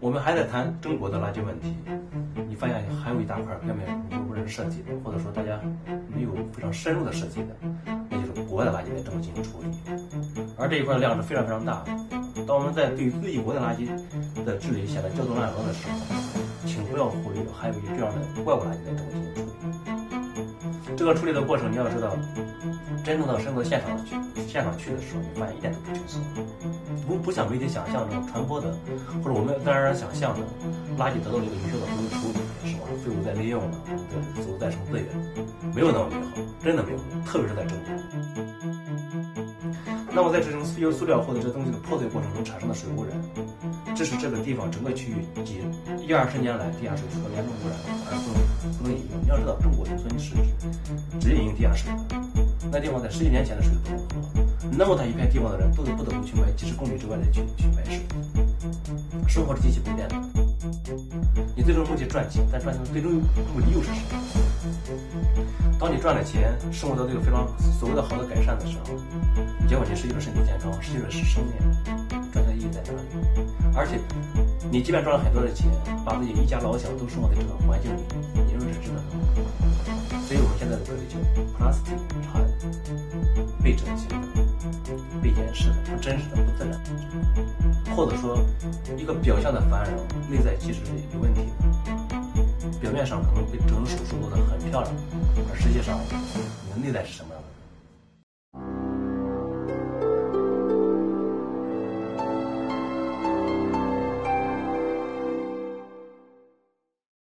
我们还在谈中国的垃圾问题，你发现还有一大块表面无人设计的，或者说大家没有非常深入的设计的，那就是国外的垃圾该怎么进行处理。而这一块的量是非常非常大的。当我们在对自己国的垃圾的治理显得焦头烂额的时候，请不要忽略还有一些这样的外国垃圾该怎么进行处理。这个处理的过程，你要知道，真正到深入到现场去，现场去的时候，你发现一点都不轻松。不不像媒体想象中传播的，或者我们自然而然想象的，垃圾得到这个有效的回收处理，是吧？废物再利用了，对，走再生资源，没有那么美好，真的没有，特别是在中国。那么在这种由塑料或者这东西的破碎过程中产生的水污染，这是这个地方整个区域几一二十年来地下水受到严重污染中国农村是只饮用地下水，那地方在十几年前的水都不能喝，那么大一片地方的人都得不得不去买几十公里之外的去去买水，生活是极其不便的。你最终目的赚钱，但赚钱的最终目的又是什么？当你赚了钱，生活到这个非常所谓的好的改善的时候，结果你失去了身体健康，失去了是生命，赚钱的意义在哪里？而且，你即便赚了很多的钱，把自己一家老小都生活在这个环境里，你认为是值得的？所以我们现在的规律就，plastic 它被整形的、被掩饰的、不真实的、不自然，或者说一个表象的繁荣，内在其实是有问题的。表面上可能被整容手术做得很漂亮，而实际上你的内在是什么样的？